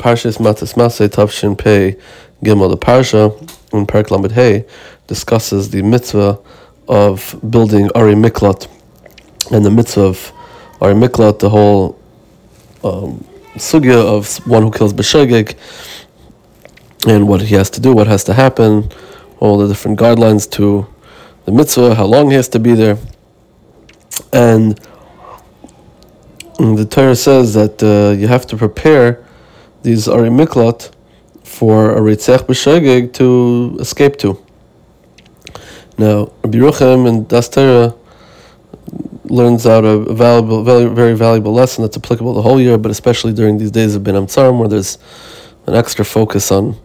Parshas Matas Masay Tavshin Pei Gimel. The Parsha in Parak Lamed Hey discusses the mitzvah of building Ari Miklat and the mitzvah of Ari Miklat, the whole um, sugya of one who kills Beshegeg and what he has to do, what has to happen, all the different guidelines to the mitzvah, how long he has to be there. And the Torah says that uh, you have to prepare these Ari Miklat for a Ritzech B'Shegeg to escape to. Now, Rabbi Ruchem and Das Torah learns out a valuable, very, very valuable lesson that's applicable the whole year, but especially during these days of Ben Tzarim, where there's an extra focus on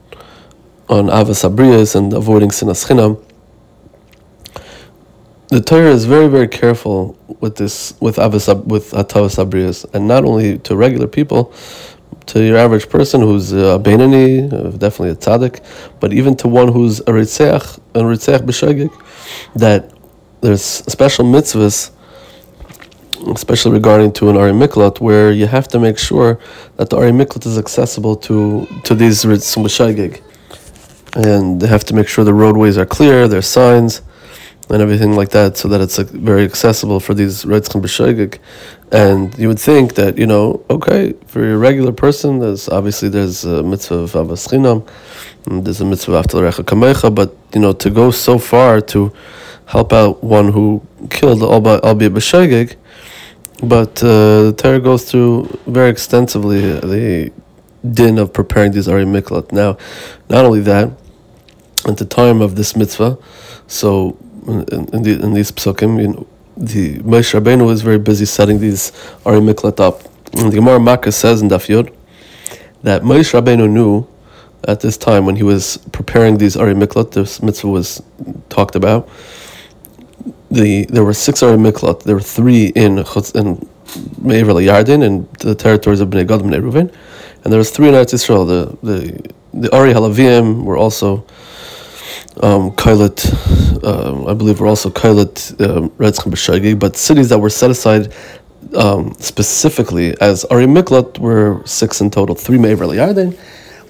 on Avas Abriyas and avoiding Sinas Chinam. The Torah is very, very careful with this, with Avas, with Atavas Abriyas, and not only to regular people, to your average person who's uh, a Benini, uh, definitely a tzaddik, but even to one who's a Ritzeach, a Ritzeach B'Shagig, that there's special mitzvahs, especially regarding to an Ari Miklat, where you have to make sure that the Ari Miklat is accessible to, to these Ritzum B'Shagig. And they have to make sure the roadways are clear, there's signs, and everything like that, so that it's like, very accessible for these Ritzum B'Shagig. And you would think that, you know, okay, for a regular person, there's obviously there's a mitzvah of Avas Chinam, there's a mitzvah of Recha Kamecha, but, you know, to go so far to help out one who killed, albeit B'Shegeg, but uh, the Torah goes through very extensively the din of preparing these Ari Miklat. Now, not only that, at the time of this mitzvah, so in, the, in these psukim, you know, the Moshe Rabbeinu was very busy setting these Ari Miklat up. And the Gemara Makkah says in Daf Yod that Moshe Rabbeinu knew at this time when he was preparing these Ari Miklat, this mitzvah was talked about. The there were six Ari Miklat. There were three in Chutz, in Me'er Yardin and the territories of Bnei Gad and Bnei Ruven, and there was three in Eretz Yisrael. The the the Ari Halavim were also um, Kailat, um, I believe were also Kailat, um, Retzchem B'Shagi, but cities that were set aside um, specifically as Ari Miklat were six in total, three Me'er Yarden,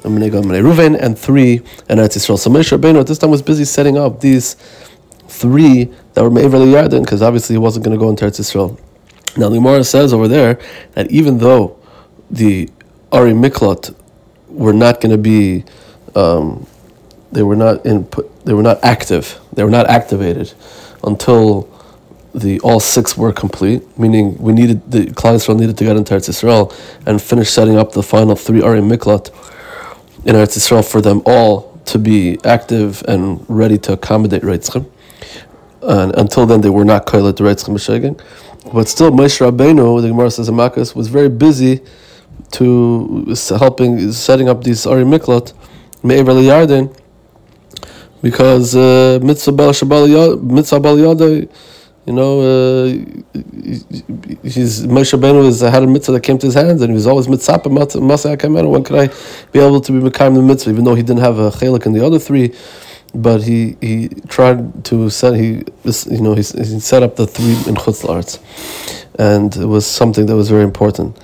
Ruven, and three in Eretz Yisrael. So Moshe Rabbeinu at this time was busy setting up these three that were Me'er Yarden, because obviously he wasn't going to go into Eretz Yisrael. Now the Gemara says over there that even though the Ari Miklat were not going to be um, they were not input, they were not active, they were not activated until the all six were complete. Meaning, we needed the Klal Yisrael needed to get into Eretz Yisrael and finish setting up the final three Ari Miklat in Eretz Yisrael for them all to be active and ready to accommodate Reitzchem. And until then, they were not Kailat Reitzchem B'Shegin. But still, Moshe Rabbeinu, the Gemara says Amakas, was very busy to helping setting up these Ari Miklat, Me'er Yarden, because uh, mitzvah yada, you know, uh, he's Moshe Rabbeinu was had a mitzvah that came to his hands, and he was always mitzvah masay kamera. When could I be able to be mekayim the mitzvah, even though he didn't have a chelik in the other three? But he, he tried to set he you know he, he set up the three in chutz and it was something that was very important.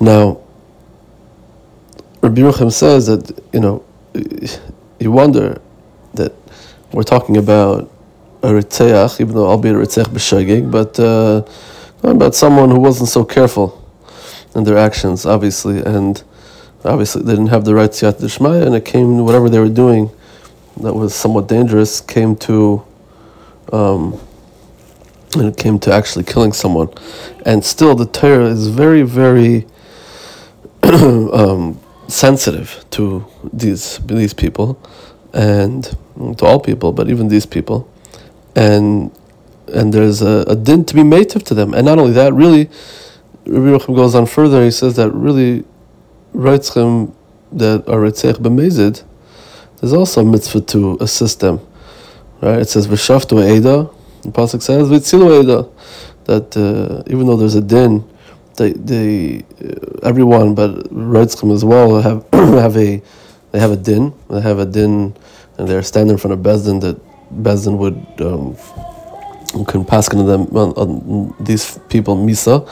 Now, Rabbi Ruchem says that you know you wonder that we're talking about a ritzeach, even though albeit a ritzeach b'shagig, but uh, about someone who wasn't so careful in their actions, obviously, and obviously they didn't have the right siyat d'shmaya, and it came whatever they were doing that was somewhat dangerous came to. Um, and it came to actually killing someone, and still the Torah is very, very um, sensitive to these these people, and to all people, but even these people, and and there's a, a din to be made to them, and not only that, really, Rabbi Yochim goes on further. He says that really, reitzchem that are ritzech b'mezid, there's also a mitzvah to assist them, right? It says v'shaftu eda, the pasuk says v'tzilu eda, that uh, even though there's a din they they uh, everyone but Reitzchem as well have have a they have a din they have a din and they're standing in front of Bezdin that Bezdin would um, can pass into them on, on, these people misa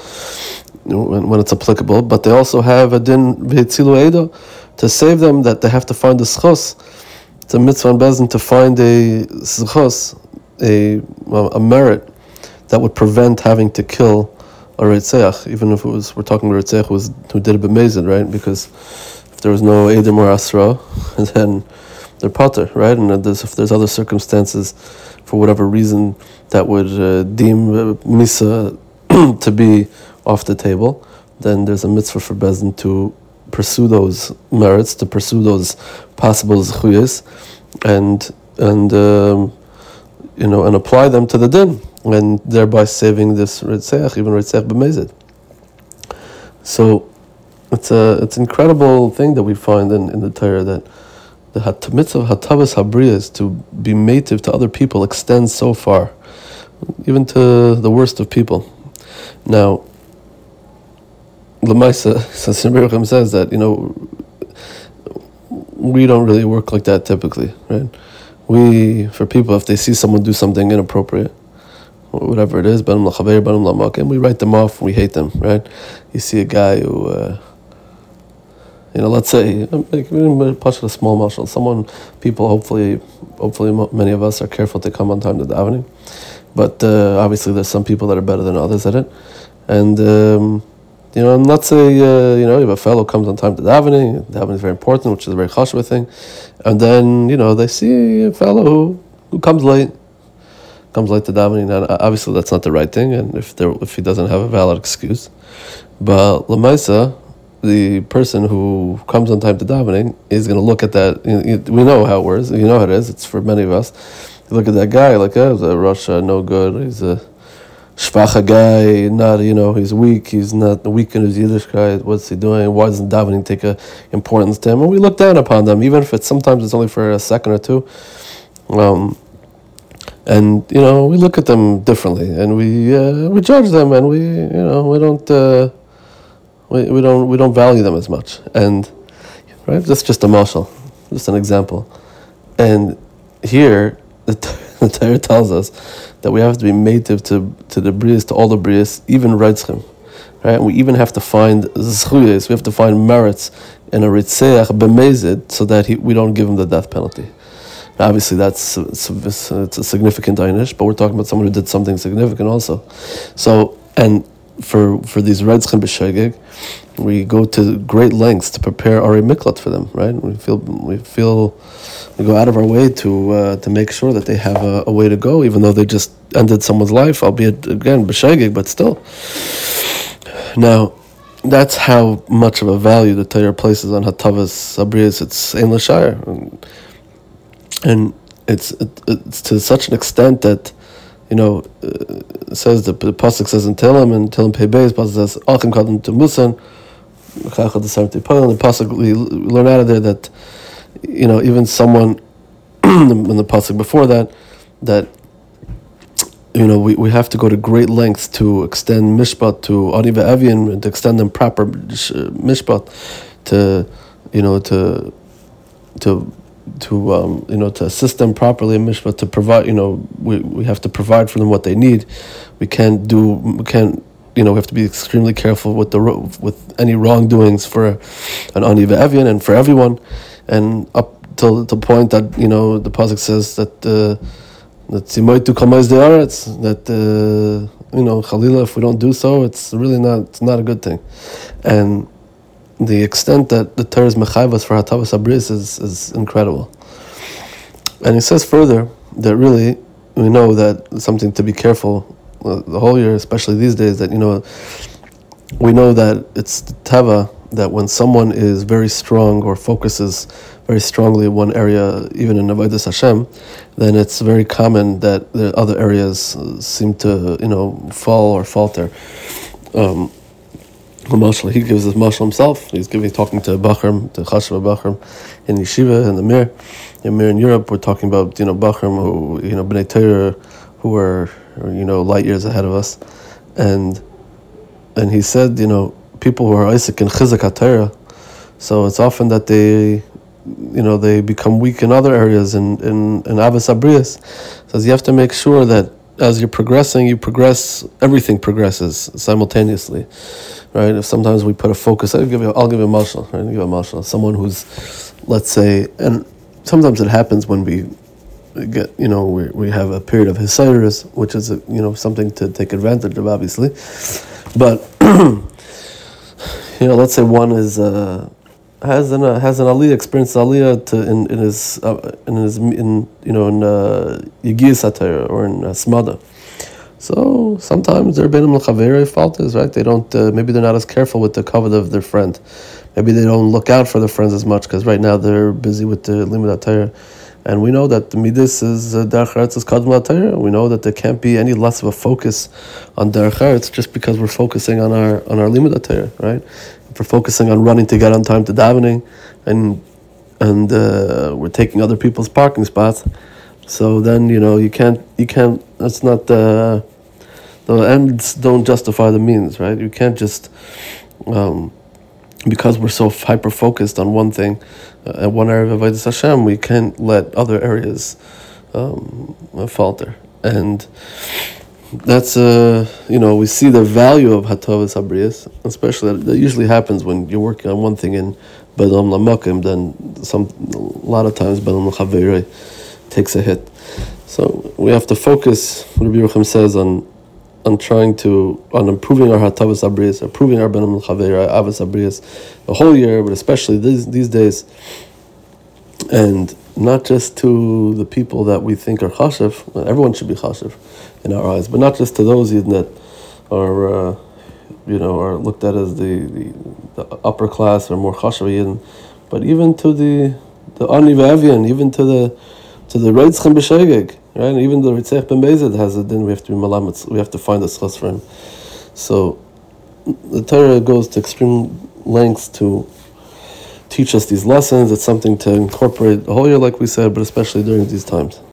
when, when it's applicable, but they also have a din v'etzilu edo to save them that they have to find a schos. It's a mitzvah and bezin to find a schos, a, a merit that would prevent having to kill a Reitzeach, even if it was, we're talking who, was, who did it b'mezid, right? Because if there was no Edim or Asra, then they're potter, right? And there's, if there's other circumstances, for whatever reason, that would uh, deem uh, Misa to be off the table, then there's a mitzvah for Bezdin to pursue those merits, to pursue those possible zchuyas, and and um, you know and apply them to the din, and thereby saving this ritzeach, even ritzeach b'mezid. So it's a it's an incredible thing that we find in, in the Torah that the mitzvah of hatavas habriyas to be mative to other people extends so far, even to the worst of people. Now, Lamaisa says that you know we don't really work like that typically, right? We for people if they see someone do something inappropriate, whatever it is, and we write them off. We hate them, right? You see a guy who. Uh, you know, let's say, like, a small marshal, someone, people, hopefully, hopefully, many of us are careful to come on time to davening, but uh, obviously, there's some people that are better than others at it, and um, you know, and let's say uh, you know, if a fellow comes on time to davening, davening is very important, which is a very chashva thing, and then you know they see a fellow who, who comes late, comes late to davening, and obviously that's not the right thing, and if there if he doesn't have a valid excuse, but lamaisa, the person who comes on time to davening is going to look at that. We know how it works. You know how it is. It's for many of us. You look at that guy like, oh, he's a Russia, no good. He's a shvacha guy, not you know he's weak. He's not weak in his guy. What's he doing? Why doesn't davening take a importance to him? And we look down upon them, even if it's sometimes it's only for a second or two. Um, and you know we look at them differently, and we uh, we judge them, and we you know we don't uh, we, we don't we don't value them as much. And right, that's just a marshal, just an example. And here the, the Torah tells us that we have to be native to, to the brias, to all the brias, even reitzchim. Right? We even have to find zchuyes, we have to find merits in a ritzeach b'mezid so that he, we don't give him the death penalty. Obviously, that's it's, it's a significant einish, but we're talking about someone who did something significant also. So, and for for these reitzchim b'shegeg, we go to great lengths to prepare our miklat for them. Right? We feel we feel we go out of our way to uh, to make sure that they have a, a, way to go, even though they just ended someone's life, albeit again b'shegig, but still. Now, that's how much of a value the Torah places on Hatavas Sabrias. It's Ein Lashire, and, and it's it, it's to such an extent that you know uh, says the, the pasuk says in Tehillim and Tehillim Pei Beis pasuk says Achim Kadam to Musan. The pasuk we learn out of there that you know, even someone in the pasuk before that, that you know, we, we have to go to great lengths to extend mishpat to Aniva Avian and to extend them proper mishpat to, you know, to, to, to, um, you know, to assist them properly in mishpat, to provide, you know, we, we have to provide for them what they need. We can't do, we can't, you know, we have to be extremely careful with the, with any wrongdoings for an Aniva Avian and for everyone and up till the point that you know the pasuk says that uh, that zimoitu kamaz de'aretz that uh, you know chalila if we don't do so it's really not it's not a good thing, and the extent that the Torah is mechayvas for hatavas abris is is incredible. And he says further that really we know that something to be careful uh, the whole year, especially these days, that you know we know that it's teva that when someone is very strong or focuses very strongly in one area, even in Avodah Hashem, then it's very common that the other areas seem to, you know, fall or falter. Um, he gives this mashal himself. He's giving, talking to Bachram, to Chashva Bachram in Yeshiva, in the Mir. In Mir in Europe, we're talking about, you know, Bachram, who, you know, Bnei Torah, who are, you know, light years ahead of us. And, and he said, you know, people who are Isaac and Chizak HaTorah, so it's often that they, you know, they become weak in other areas in in in Avos Abrius. Says you have to make sure that as you're progressing, you progress. Everything progresses simultaneously, right? If sometimes we put a focus, I'll give you, I'll give you a marshal, right? I'll give a marshal. Someone who's, let's say, and sometimes it happens when we get, you know, we, we have a period of Hisiris, which is, a, you know, something to take advantage of, obviously. But, you know, let's say one is, uh, has an uh, has an aliyah experience aliyah to in in his uh, in his in you know in uh, Yigiyas or in uh, Smada. So sometimes their benim l'chaveri fault is right. They don't uh, maybe they're not as careful with the covet of their friend. Maybe they don't look out for their friends as much because right now they're busy with the limud Torah. And we know that the midis is uh, derech eretz is kadma We know that there can't be any less of a focus on derech just because we're focusing on our on our limud Torah, right? We're focusing on running to get on time to davening, and and uh, we're taking other people's parking spots, so then you know you can't you can't. That's not the the ends don't justify the means, right? You can't just. Um, because we're so hyper focused on one thing, uh, one area of Avodah Hashem, we can't let other areas um, falter. And that's uh, you know we see the value of Hatovas Habrias, especially that, usually happens when you're working on one thing in Bedam Lamakim, then some a lot of times Bedam Chavere takes a hit. So we have to focus. Rabbi Yerucham says on on trying to on improving our hatavas abrias, improving our benam chaver, avas abrias, the whole year, but especially these these days, and not just to the people that we think are chashiv. Everyone should be chashiv in our eyes, but not just to those that are, uh, you know, are looked at as the, the, the upper class or more chashiv but even to the the ani even to the to the reitzchem b'shegeg Right? even the Ritzech Ben Bezed has a din, we have to be malamet, we have to find a schos for him. So the Torah goes to extreme lengths to teach us these lessons. It's something to incorporate whole year, like we said, but especially during these times.